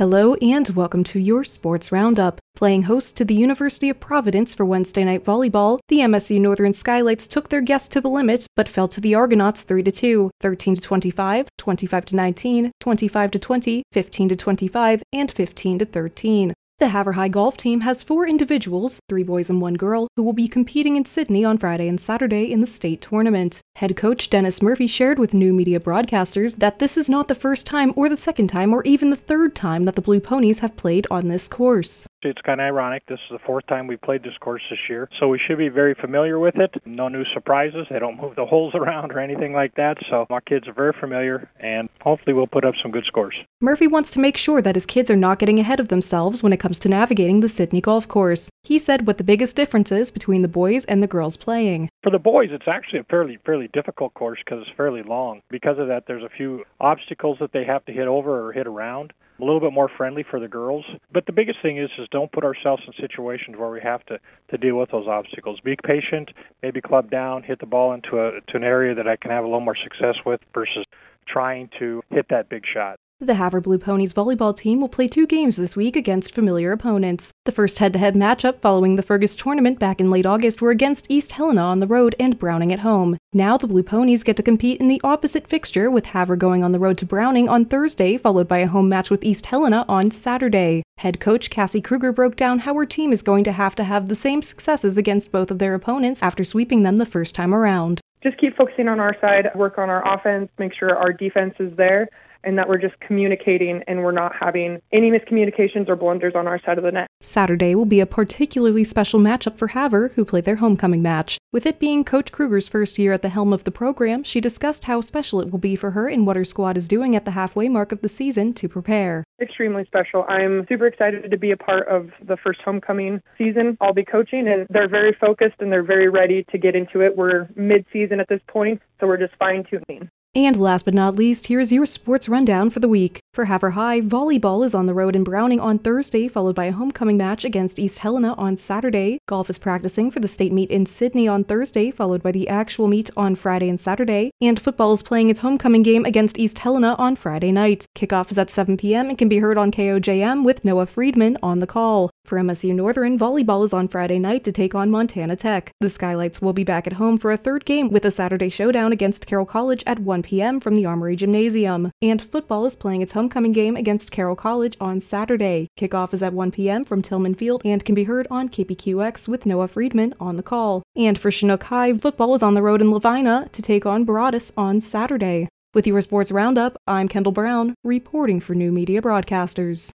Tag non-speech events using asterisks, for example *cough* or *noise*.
Hello and welcome to your Sports Roundup. Playing host to the University of Providence for Wednesday night volleyball, the MSU Northern Skylights took their guests to the limit but fell to the Argonauts 3 2, 13 25, 25 19, 25 20, 15 25, and 15 13. The Havre High golf team has four individuals, three boys and one girl, who will be competing in Sidney on Friday and Saturday in the state tournament. Head coach Dennis Murphy shared with new media broadcasters that this is not the first time or the second time or even the third time that the Blue Ponies have played on this course. It's kind of ironic. This is the fourth time we've played this course this year, so we should be very familiar with it. No new surprises. They don't move the holes *laughs* around or anything like that, so our kids are very familiar, and hopefully we'll put up some good scores. Murphy wants to make sure that his kids are not getting ahead of themselves when it comes to navigating the Sidney golf course. He said what the biggest difference is between the boys and the girls playing. For the boys, it's actually a fairly fairly difficult course because it's fairly long. Because of that, there's a few obstacles that they have to hit over or hit around a little bit more friendly for the girls. But the biggest thing is is don't put ourselves in situations where we have to to deal with those obstacles. Be patient, maybe club down, hit the ball into a to an area that I can have a little more success with versus trying to hit that big shot. The Havre Blue Ponies volleyball team will play two games this week against familiar opponents. The first head to head matchup following the Fergus tournament back in late August were against East Helena on the road and Browning at home. Now the Blue Ponies get to compete in the opposite fixture, with Havre going on the road to Browning on Thursday, followed by a home match with East Helena on Saturday. Head coach Cassie Kruger broke down how her team is going to have to have the same successes against both of their opponents after sweeping them the first time around. Just keep focusing on our side, work on our offense, make sure our defense is there and that we're just communicating and we're not having any miscommunications or blunders on our side of the net. Saturday will be a particularly special matchup for Havre, who play their homecoming match. With it being Coach Kruger's first year at the helm of the program, she discussed how special it will be for her and what her squad is doing at the halfway mark of the season to prepare. Extremely special. I'm super excited to be a part of the first homecoming season. I'll be coaching, and they're very focused and they're very ready to get into it. We're mid season at this point, so we're just fine tuning. And last but not least, here's your sports rundown for the week. For Havre High, volleyball is on the road in Browning on Thursday, followed by a homecoming match against East Helena on Saturday. Golf is practicing for the state meet in Sidney on Thursday, followed by the actual meet on Friday and Saturday. And football is playing its homecoming game against East Helena on Friday night. Kickoff is at 7 p.m. and can be heard on KOJM with Noah Friedman on the call. For MSU Northern, volleyball is on Friday night to take on Montana Tech. The Skylights will be back at home for a third game with a Saturday showdown against Carroll College at 1 p.m. from the Armory Gymnasium. And football is playing its homecoming game against Carroll College on Saturday. Kickoff is at 1 p.m. from Tillman Field and can be heard on KPQX with Noah Friedman on the call. And for Chinook High, football is on the road in Lavina to take on Broadus on Saturday. With your sports roundup, I'm Kendall Brown, reporting for New Media Broadcasters.